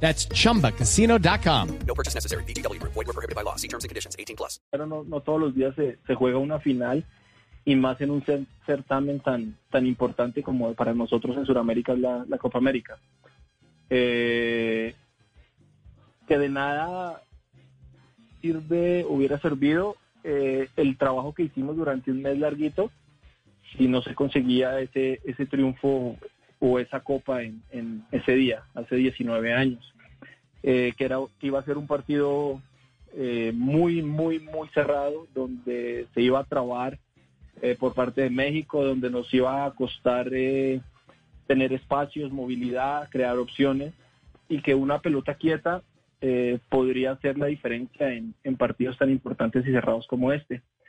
That's chumbacasino.com. No purchase necessary. BGW. Void were prohibited by law. See terms and conditions. 18 plus. pero no, no todos los días se, se juega una final y más en un cer- certamen tan, tan importante como para nosotros en Sudamérica es la, la Copa América. Eh, que de nada sirve, hubiera servido eh, el trabajo que hicimos durante un mes larguito si no se conseguía ese, ese triunfo o esa copa en, ese día, hace 19 años. Eh, que, era, que iba a ser un partido eh, muy, muy, muy cerrado, donde se iba a trabar eh, por parte de México, donde nos iba a costar tener espacios, movilidad, crear opciones, y que una pelota quieta podría hacer la diferencia en, en partidos tan importantes y cerrados como este.